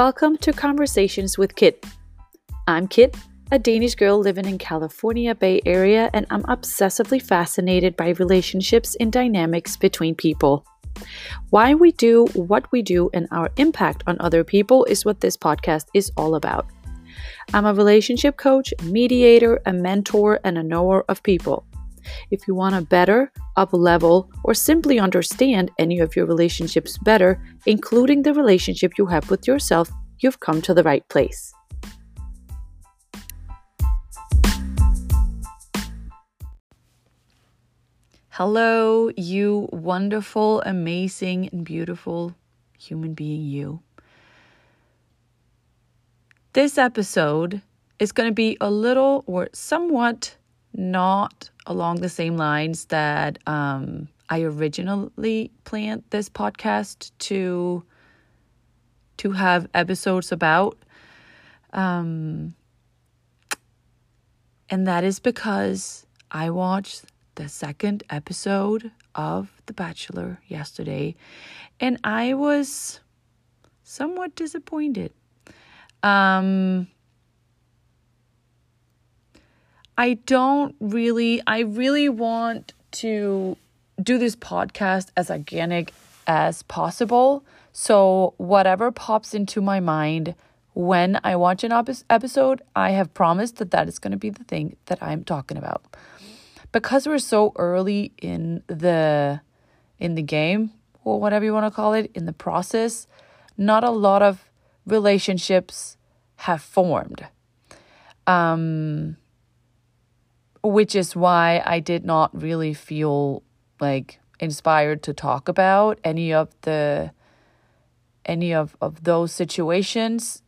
Welcome to Conversations with Kit. I'm Kit, a Danish girl living in California Bay Area, and I'm obsessively fascinated by relationships and dynamics between people. Why we do what we do and our impact on other people is what this podcast is all about. I'm a relationship coach, mediator, a mentor, and a knower of people. If you want to better, up level, or simply understand any of your relationships better, including the relationship you have with yourself, you've come to the right place. Hello, you wonderful, amazing, and beautiful human being, you. This episode is going to be a little or somewhat not along the same lines that um, I originally planned this podcast to to have episodes about. Um, and that is because I watched the second episode of The Bachelor yesterday and I was somewhat disappointed. Um, I don't really, I really want to do this podcast as organic as possible. So, whatever pops into my mind when I watch an episode, I have promised that that is going to be the thing that I'm talking about. Because we're so early in the in the game or whatever you want to call it, in the process, not a lot of relationships have formed. Um which is why I did not really feel like inspired to talk about any of the any of, of those situations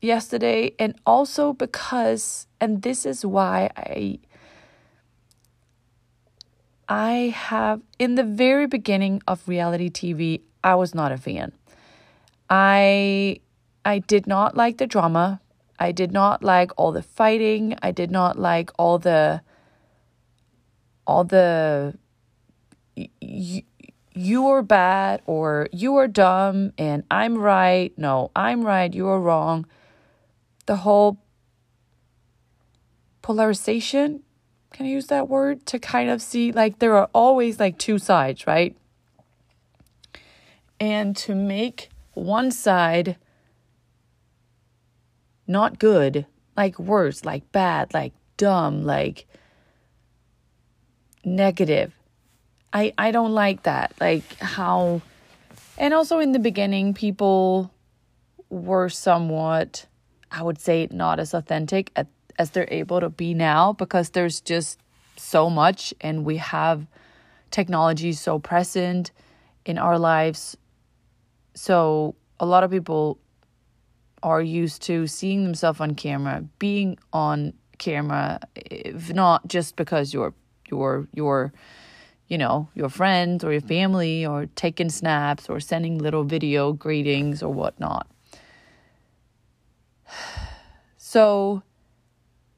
yesterday and also because and this is why I I have in the very beginning of reality TV I was not a fan. I I did not like the drama I did not like all the fighting. I did not like all the all the you, you are bad or you are dumb and I'm right. No, I'm right, you are wrong. The whole polarization, can I use that word? To kind of see like there are always like two sides, right? And to make one side not good, like worse, like bad, like dumb, like negative. I I don't like that. Like how and also in the beginning people were somewhat I would say not as authentic as, as they're able to be now because there's just so much and we have technology so present in our lives. So a lot of people are used to seeing themselves on camera, being on camera, if not just because you're your your you know your friends or your family or taking snaps or sending little video greetings or whatnot. So,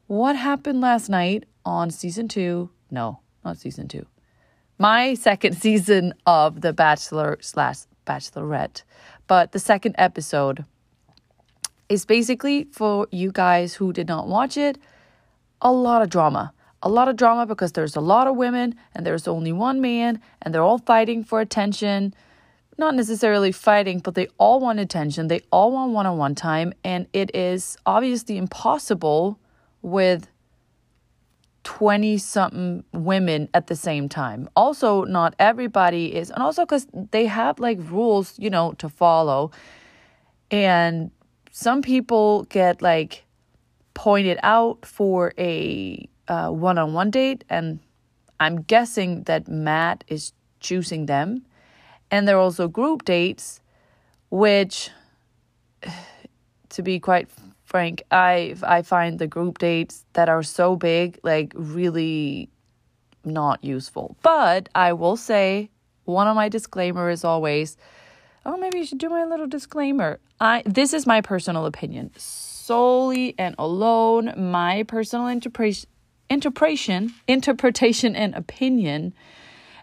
what happened last night on season two? No, not season two. My second season of The Bachelor slash Bachelorette, but the second episode is basically for you guys who did not watch it, a lot of drama. A lot of drama because there's a lot of women and there's only one man and they're all fighting for attention. Not necessarily fighting, but they all want attention. They all want one on one time. And it is obviously impossible with 20 something women at the same time. Also, not everybody is, and also because they have like rules, you know, to follow. And some people get like pointed out for a uh, one-on-one date and i'm guessing that matt is choosing them. And there are also group dates which to be quite frank i i find the group dates that are so big like really not useful. But i will say one of my disclaimer is always oh, maybe you should do my little disclaimer. I this is my personal opinion, solely and alone my personal interpretation, interpretation, interpretation and opinion.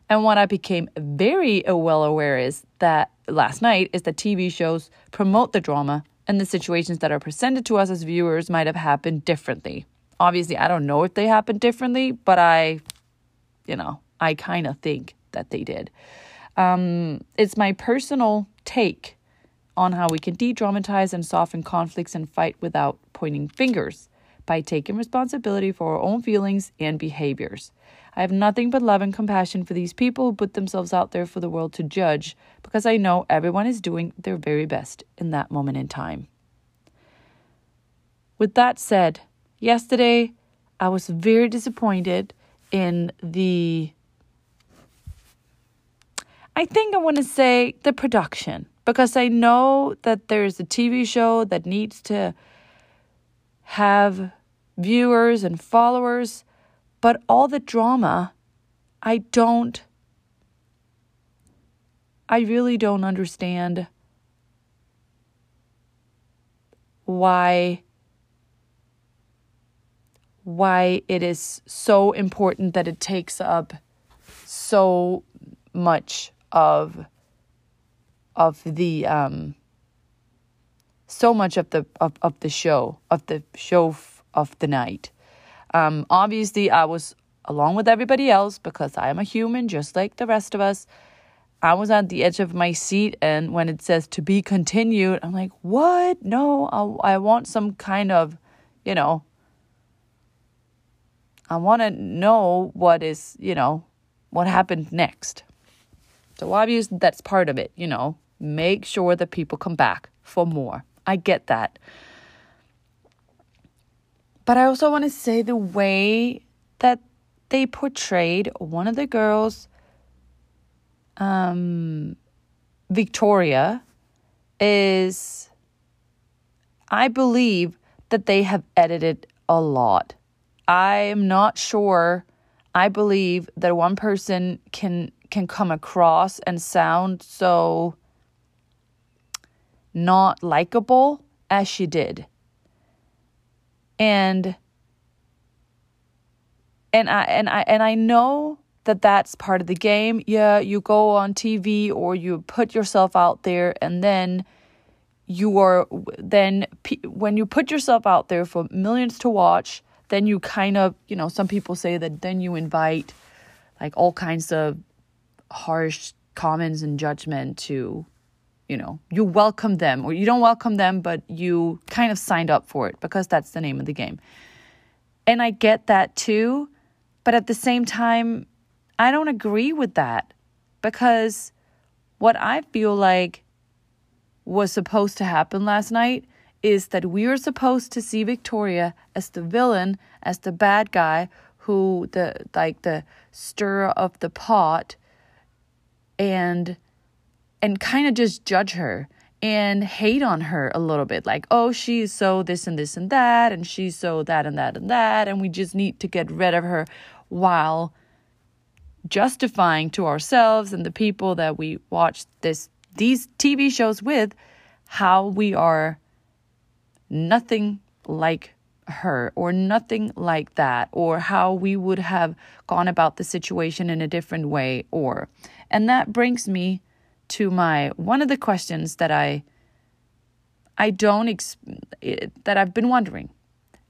And what I became very uh, well aware is that last night is that TV shows promote the drama and the situations that are presented to us as viewers might have happened differently. Obviously, I don't know if they happened differently, but I, you know, I kind of think that they did. Um, it's my personal take on how we can de dramatize and soften conflicts and fight without pointing fingers by taking responsibility for our own feelings and behaviors. I have nothing but love and compassion for these people who put themselves out there for the world to judge because I know everyone is doing their very best in that moment in time. With that said, yesterday I was very disappointed in the I think I want to say the production because I know that there's a TV show that needs to have viewers and followers, but all the drama, I don't, I really don't understand why why it is so important that it takes up so much of of the um so much of the of, of the show of the show f- of the night. Um obviously i was along with everybody else because i am a human just like the rest of us. I was at the edge of my seat and when it says to be continued i'm like what? No i, I want some kind of you know i want to know what is you know what happened next so obviously that's part of it, you know. Make sure that people come back for more. I get that. But I also want to say the way that they portrayed one of the girls, um, Victoria, is I believe that they have edited a lot. I am not sure. I believe that one person can can come across and sound so not likable as she did. And and I and I and I know that that's part of the game. Yeah, you go on TV or you put yourself out there and then you are then when you put yourself out there for millions to watch, then you kind of, you know, some people say that then you invite like all kinds of harsh comments and judgment to you know you welcome them or you don't welcome them but you kind of signed up for it because that's the name of the game. And i get that too but at the same time i don't agree with that because what i feel like was supposed to happen last night is that we were supposed to see victoria as the villain as the bad guy who the like the stir of the pot and and kind of just judge her and hate on her a little bit like oh she's so this and this and that and she's so that and that and that and we just need to get rid of her while justifying to ourselves and the people that we watch this these TV shows with how we are nothing like her or nothing like that or how we would have gone about the situation in a different way or and that brings me to my one of the questions that I I don't ex- that I've been wondering.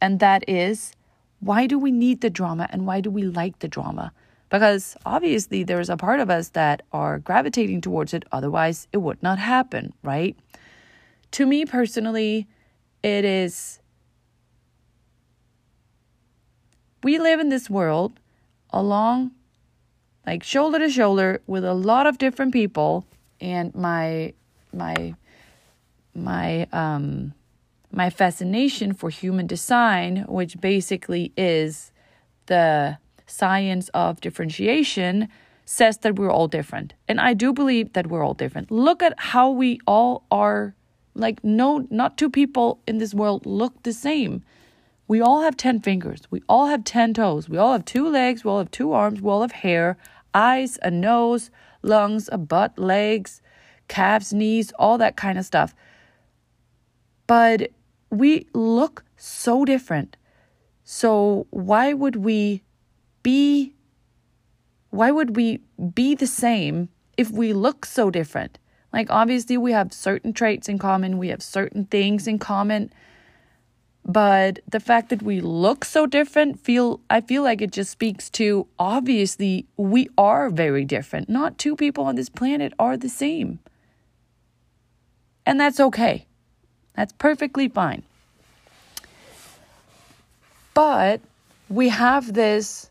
And that is why do we need the drama and why do we like the drama? Because obviously there's a part of us that are gravitating towards it otherwise it would not happen, right? To me personally, it is we live in this world along like shoulder to shoulder with a lot of different people. And my my my um my fascination for human design which basically is the science of differentiation says that we're all different. And i do believe that we're all different. Look at how we all are like no not two people in this world look the same we all have 10 fingers we all have 10 toes we all have two legs we all have two arms we all have hair eyes, a nose, lungs, a butt, legs, calves, knees, all that kind of stuff. But we look so different. So why would we be why would we be the same if we look so different? Like, obviously, we have certain traits in common, we have certain things in common. But the fact that we look so different, feel I feel like it just speaks to obviously we are very different. Not two people on this planet are the same. And that's okay. That's perfectly fine. But we have this,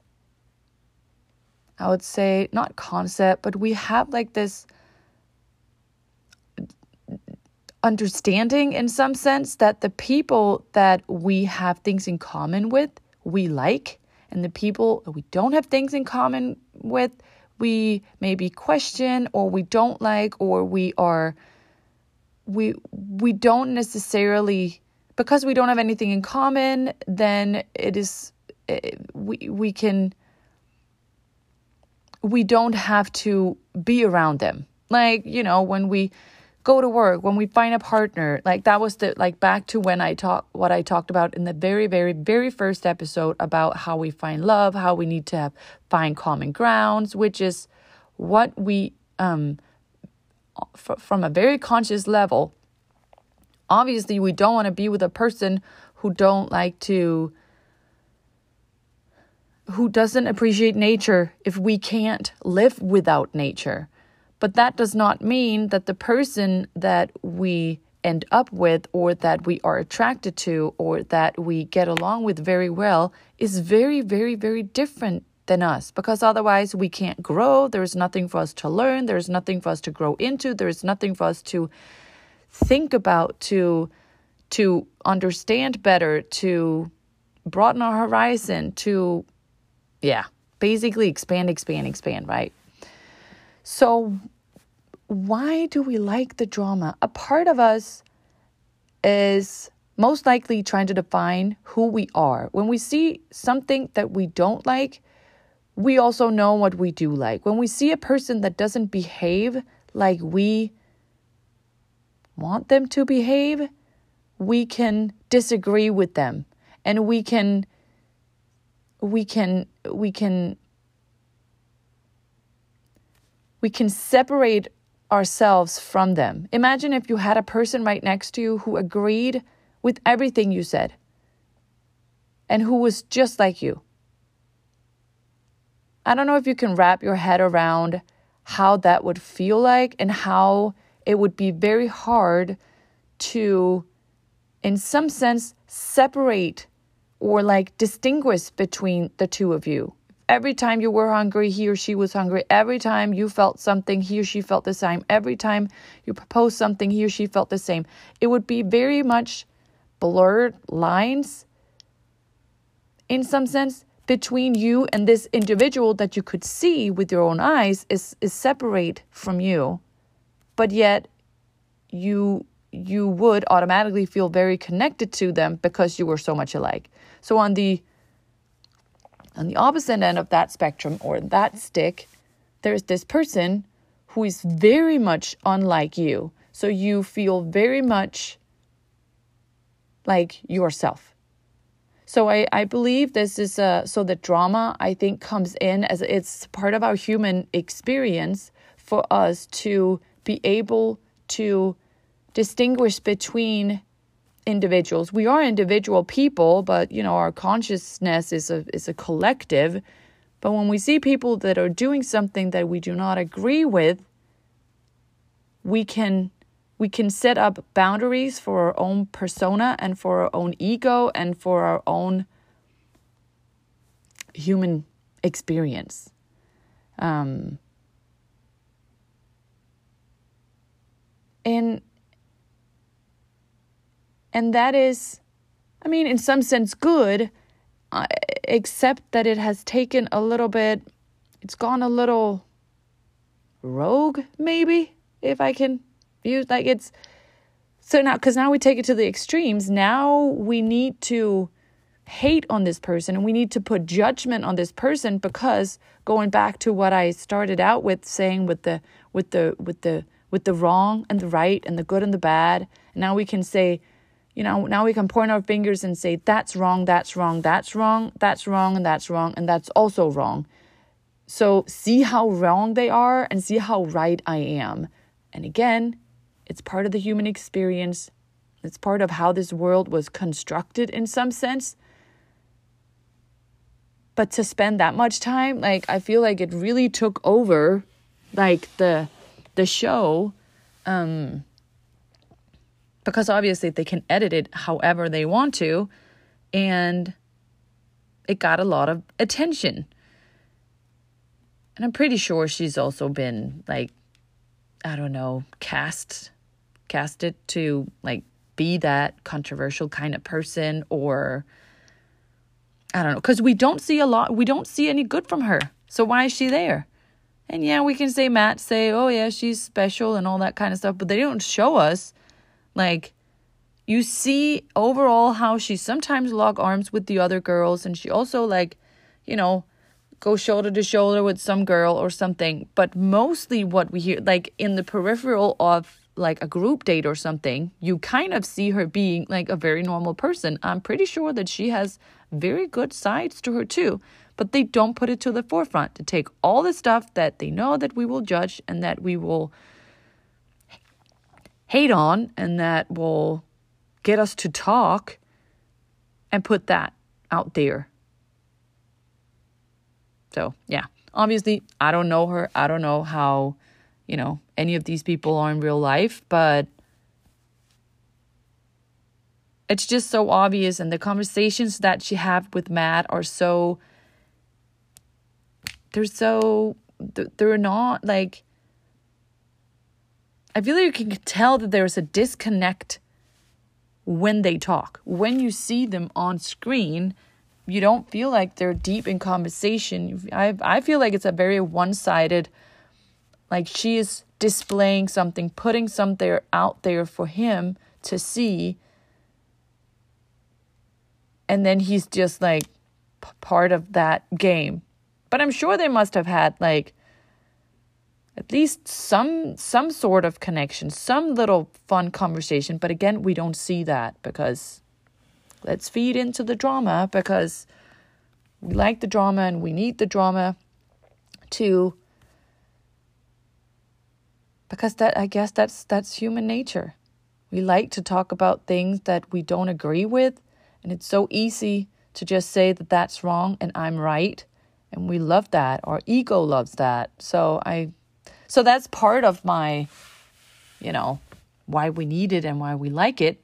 I would say, not concept, but we have like this understanding in some sense that the people that we have things in common with, we like, and the people we don't have things in common with, we maybe question or we don't like or we are we we don't necessarily because we don't have anything in common then it is it, we we can we don't have to be around them. Like you know when we go to work when we find a partner like that was the like back to when i talk what i talked about in the very very very first episode about how we find love how we need to have, find common grounds which is what we um f- from a very conscious level obviously we don't want to be with a person who don't like to who doesn't appreciate nature if we can't live without nature but that does not mean that the person that we end up with or that we are attracted to or that we get along with very well is very very very different than us. Because otherwise we can't grow. There's nothing for us to learn. There's nothing for us to grow into. There's nothing for us to think about to to understand better, to broaden our horizon, to yeah, basically expand, expand, expand, right? So why do we like the drama? A part of us is most likely trying to define who we are. When we see something that we don't like, we also know what we do like. When we see a person that doesn't behave like we want them to behave, we can disagree with them and we can we can we can we can separate ourselves from them. Imagine if you had a person right next to you who agreed with everything you said and who was just like you. I don't know if you can wrap your head around how that would feel like and how it would be very hard to, in some sense, separate or like distinguish between the two of you. Every time you were hungry, he or she was hungry. Every time you felt something, he or she felt the same. Every time you proposed something, he or she felt the same. It would be very much blurred lines in some sense between you and this individual that you could see with your own eyes is, is separate from you but yet you you would automatically feel very connected to them because you were so much alike. So on the on the opposite end of that spectrum or that stick, there's this person who is very much unlike you. So you feel very much like yourself. So I, I believe this is a, so the drama I think comes in as it's part of our human experience for us to be able to distinguish between individuals. We are individual people, but you know, our consciousness is a is a collective. But when we see people that are doing something that we do not agree with, we can we can set up boundaries for our own persona and for our own ego and for our own human experience. Um, and and that is i mean in some sense good uh, except that it has taken a little bit it's gone a little rogue maybe if i can use like it's so now because now we take it to the extremes now we need to hate on this person and we need to put judgment on this person because going back to what i started out with saying with the with the with the with the wrong and the right and the good and the bad. Now we can say, you know, now we can point our fingers and say, that's wrong, that's wrong, that's wrong, that's wrong, and that's wrong, and that's also wrong. So see how wrong they are and see how right I am. And again, it's part of the human experience. It's part of how this world was constructed in some sense. But to spend that much time, like I feel like it really took over like the the show um because obviously they can edit it however they want to and it got a lot of attention. And I'm pretty sure she's also been like I don't know, cast cast it to like be that controversial kind of person or I don't know, cuz we don't see a lot we don't see any good from her. So why is she there? And yeah, we can say Matt say, "Oh yeah, she's special and all that kind of stuff," but they don't show us like you see overall how she sometimes lock arms with the other girls and she also like, you know, go shoulder to shoulder with some girl or something. But mostly what we hear like in the peripheral of like a group date or something, you kind of see her being like a very normal person. I'm pretty sure that she has very good sides to her too, but they don't put it to the forefront to take all the stuff that they know that we will judge and that we will hate on and that will get us to talk and put that out there. So, yeah, obviously, I don't know her. I don't know how, you know, any of these people are in real life, but it's just so obvious. And the conversations that she have with Matt are so, they're so, they're not like, I feel like you can tell that there's a disconnect when they talk. When you see them on screen, you don't feel like they're deep in conversation. I I feel like it's a very one-sided like she is displaying something, putting something out there for him to see. And then he's just like part of that game. But I'm sure they must have had like at least some some sort of connection, some little fun conversation. But again, we don't see that because let's feed into the drama because we like the drama and we need the drama to because that I guess that's that's human nature. We like to talk about things that we don't agree with and it's so easy to just say that that's wrong and I'm right and we love that. Our ego loves that. So I so that's part of my, you know, why we need it and why we like it.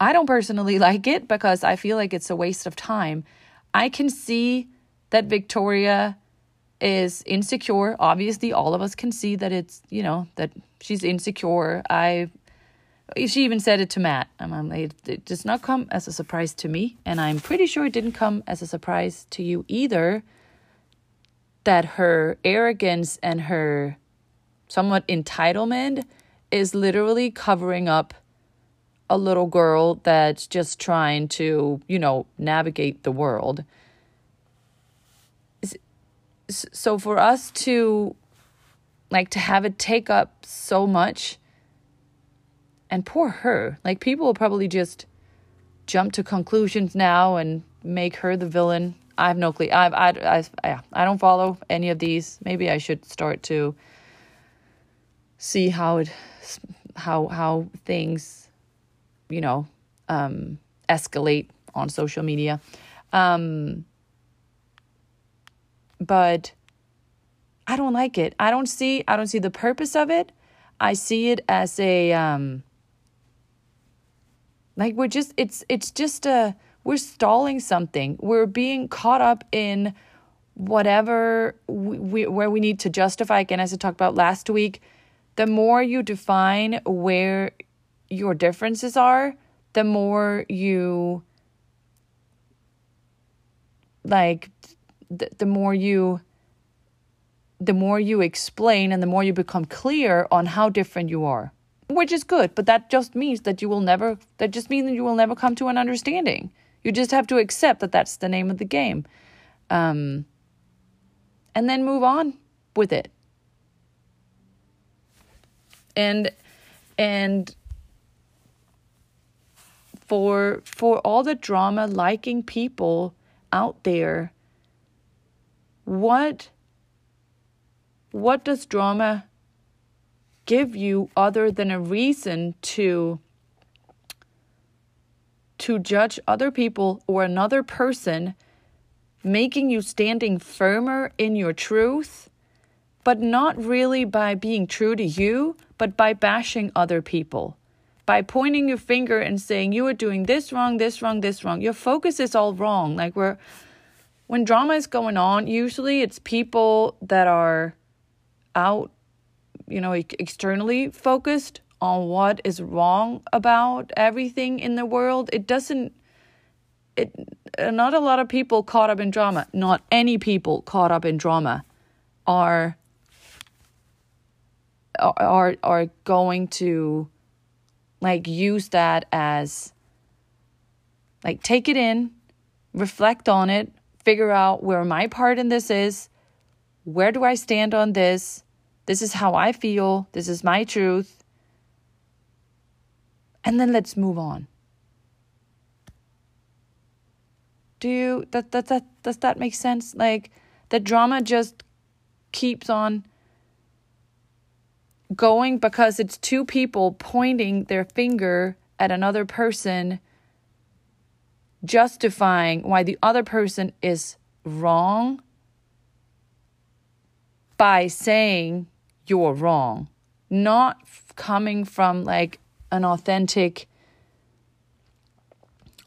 I don't personally like it because I feel like it's a waste of time. I can see that Victoria is insecure. Obviously, all of us can see that it's, you know, that she's insecure. I she even said it to Matt. I'm like, it does not come as a surprise to me, and I'm pretty sure it didn't come as a surprise to you either. That her arrogance and her somewhat entitlement is literally covering up a little girl that's just trying to, you know, navigate the world. So for us to like to have it take up so much and poor her, like people will probably just jump to conclusions now and make her the villain. I have no clue. I've, I I I don't follow any of these. Maybe I should start to see how it how how things you know um, escalate on social media. Um, but i don't like it. I don't see i don't see the purpose of it. I see it as a um, like we're just it's it's just a we're stalling something. We're being caught up in whatever we, we where we need to justify. Again as i talked about last week the more you define where your differences are, the more you like the, the more you the more you explain and the more you become clear on how different you are which is good but that just means that you will never that just means that you will never come to an understanding. You just have to accept that that's the name of the game. Um, and then move on with it and and for for all the drama liking people out there what what does drama give you other than a reason to to judge other people or another person making you standing firmer in your truth but not really by being true to you but by bashing other people. By pointing your finger and saying you are doing this wrong this wrong this wrong. Your focus is all wrong. Like we're when drama is going on usually it's people that are out you know, externally focused on what is wrong about everything in the world. It doesn't it not a lot of people caught up in drama, not any people caught up in drama are are are going to like use that as like take it in, reflect on it, figure out where my part in this is, where do I stand on this? This is how I feel. This is my truth. And then let's move on. Do you that that that does that make sense? Like the drama just keeps on going because it's two people pointing their finger at another person justifying why the other person is wrong by saying you're wrong, not coming from like an authentic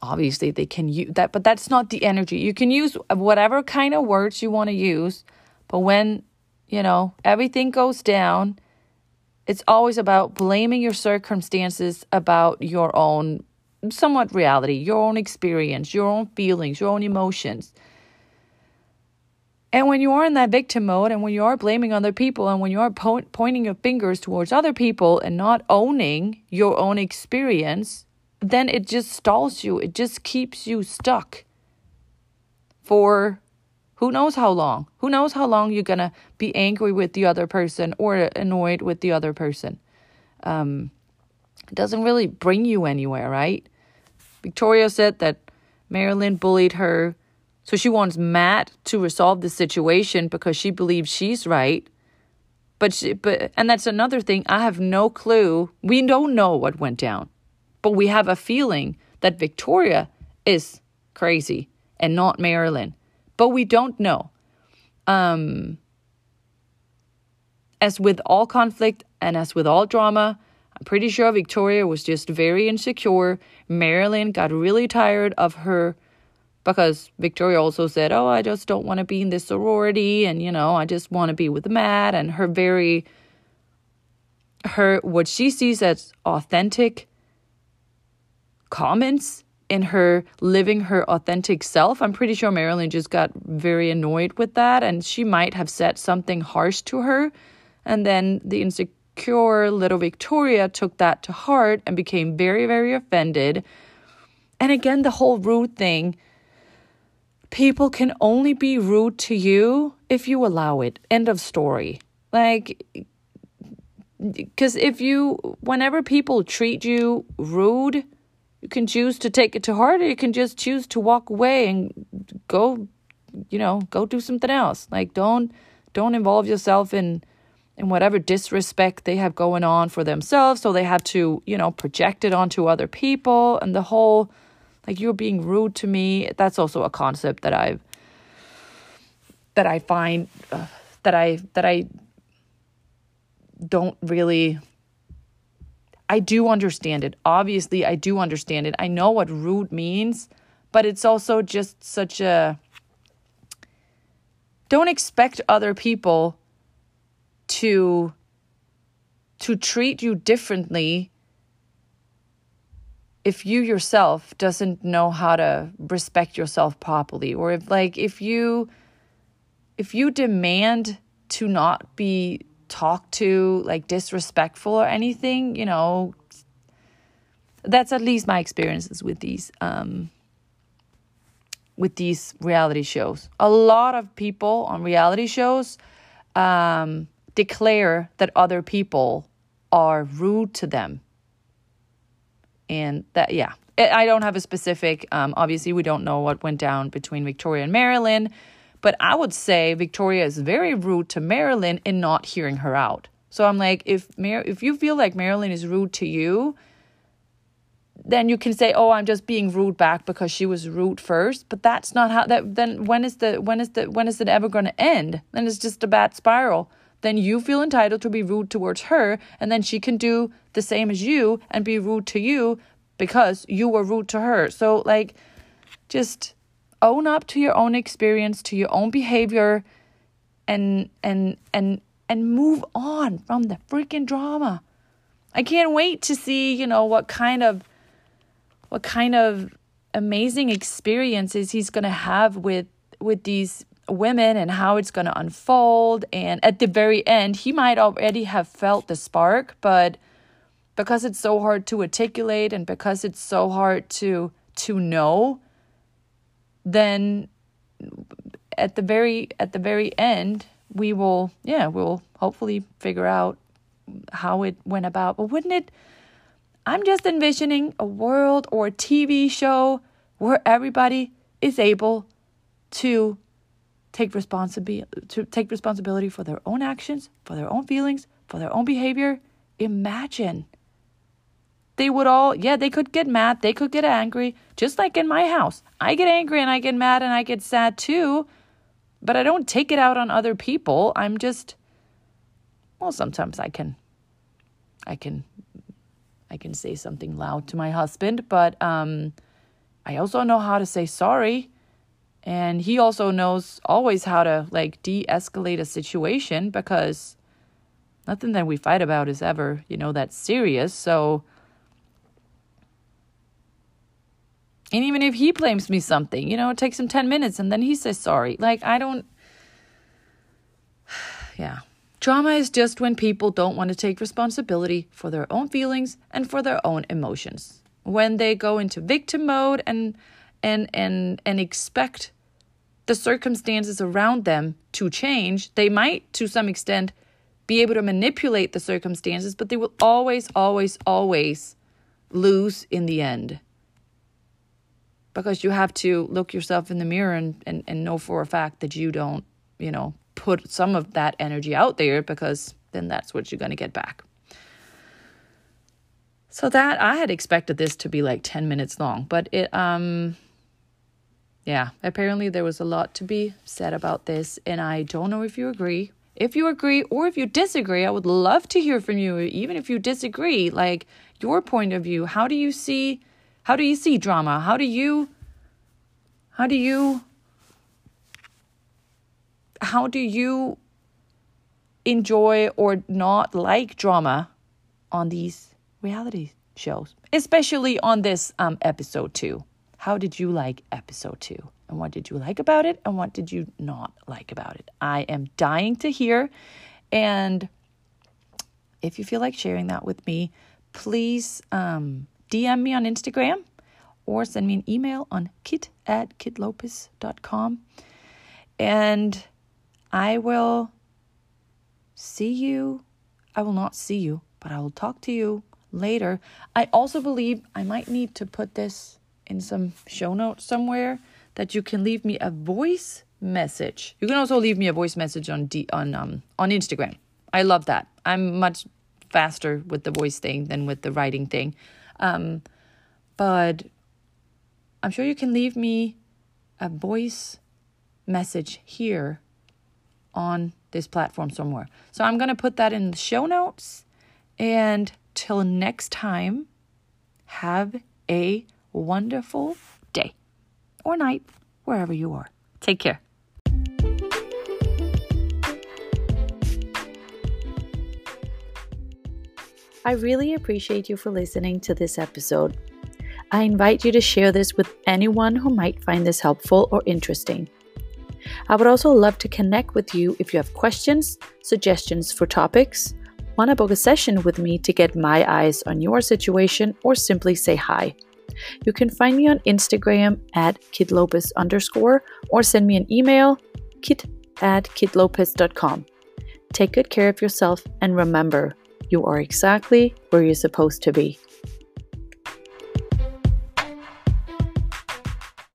obviously they can use that but that's not the energy. You can use whatever kind of words you want to use but when you know everything goes down it's always about blaming your circumstances about your own somewhat reality your own experience your own feelings your own emotions and when you are in that victim mode and when you are blaming other people and when you are po- pointing your fingers towards other people and not owning your own experience, then it just stalls you. It just keeps you stuck for who knows how long. Who knows how long you're going to be angry with the other person or annoyed with the other person. Um, it doesn't really bring you anywhere, right? Victoria said that Marylynn bullied her so she wants Matt to resolve the situation because she believes she's right. But she, but and that's another thing. I have no clue. We don't know what went down. But we have a feeling that Victoria is crazy and not Marylynn. But we don't know. Um as with all conflict and as with all drama, I'm pretty sure Victoria was just very insecure. Marylynn got really tired of her because Victoria also said, Oh, I just don't want to be in this sorority and, you know, I just want to be with Matt. And her very, her, what she sees as authentic comments in her living her authentic self. I'm pretty sure Marylynn just got very annoyed with that and she might have said something harsh to her. And then the insecure little Victoria took that to heart and became very, very offended. And again, the whole rude thing people can only be rude to you if you allow it. End of story. Like, because if you, whenever people treat you rude, you can choose to take it to heart or you can just choose to walk away and go, you know, go do something else. Like, don't, don't involve yourself in, in whatever disrespect they have going on for themselves. So they have to, you know, project it onto other people and the whole, like you're being rude to me that's also a concept that i've that i find uh, that i that i don't really i do understand it. Obviously i do understand it. I know what rude means but it's also just such a don't expect other people to to treat you differently if you yourself doesn't know how to respect yourself properly. Or if like if you if you demand to not be talked to like disrespectful or anything you know that's at least my experiences with these um with these reality shows. A lot of people on reality shows um declare that other people are rude to them. And that yeah. I don't have a specific um, obviously we don't know what went down between victoria and marylynn but i would say victoria is very rude to marylynn in not hearing her out So I'm like, if Mar- if you feel like Marylynn is rude to you, then you can say, "Oh, I'm just being rude back because she was rude first. But that's not how that. Then when is the when is the when is it ever going to end? Then it's just a bad spiral. Then you feel entitled to be rude towards her, and then she can do the same as you and be rude to you because you were rude to her. So like, just own up to your own experience, to your own behavior, and and and and move on from the freaking drama. I can't wait to see, you know, what kind of what kind of amazing experiences he's going to have with with these women and how it's going to unfold and at the very end he might already have felt the spark but because it's so hard to articulate and because it's so hard to to know then at the very at the very end we will yeah we'll hopefully figure out how it went about but wouldn't it I'm just envisioning a world or a TV show where everybody is able to take responsibility to take responsibility for their own actions, for their own feelings, for their own behavior. Imagine. They would all, yeah, they could get mad, they could get angry, just like in my house. I get angry and I get mad and I get sad too, but I don't take it out on other people. I'm just well, sometimes I can I can I can say something loud to my husband, but um, I also know how to say sorry. And he also knows always how to like de escalate a situation because nothing that we fight about is ever, you know, that serious. So, and even if he blames me something, you know, it takes him 10 minutes and then he says sorry. Like, I don't, yeah. Trauma is just when people don't want to take responsibility for their own feelings and for their own emotions. When they go into victim mode and and and and expect the circumstances around them to change, they might to some extent be able to manipulate the circumstances, but they will always always always lose in the end. Because you have to look yourself in the mirror and, and, and know for a fact that you don't, you know, put some of that energy out there because then that's what you're going to get back. So that I had expected this to be like 10 minutes long, but it um yeah, apparently there was a lot to be said about this and I don't know if you agree. If you agree or if you disagree, I would love to hear from you even if you disagree, like your point of view. How do you see how do you see drama? How do you how do you how do you enjoy or not like drama on these reality shows, especially on this um, episode two? How did you like episode two? And what did you like about it? And what did you not like about it? I am dying to hear. And if you feel like sharing that with me, please um, DM me on Instagram or send me an email on kit at kitlopez.com. And I will see you. I will not see you, but I will talk to you later. I also believe I might need to put this in some show notes somewhere that you can leave me a voice message. You can also leave me a voice message on D, on um on Instagram. I love that. I'm much faster with the voice thing than with the writing thing. Um, but I'm sure you can leave me a voice message here on this platform somewhere. So I'm going to put that in the show notes. And till next time, have a wonderful day or night, wherever you are. Take care. I really appreciate you for listening to this episode. I invite you to share this with anyone who might find this helpful or interesting. I would also love to connect with you if you have questions, suggestions for topics, want to book a session with me to get my eyes on your situation, or simply say hi. You can find me on Instagram at kitlopez underscore or send me an email kit at kitlopez.com. Take good care of yourself and remember, you are exactly where you're supposed to be.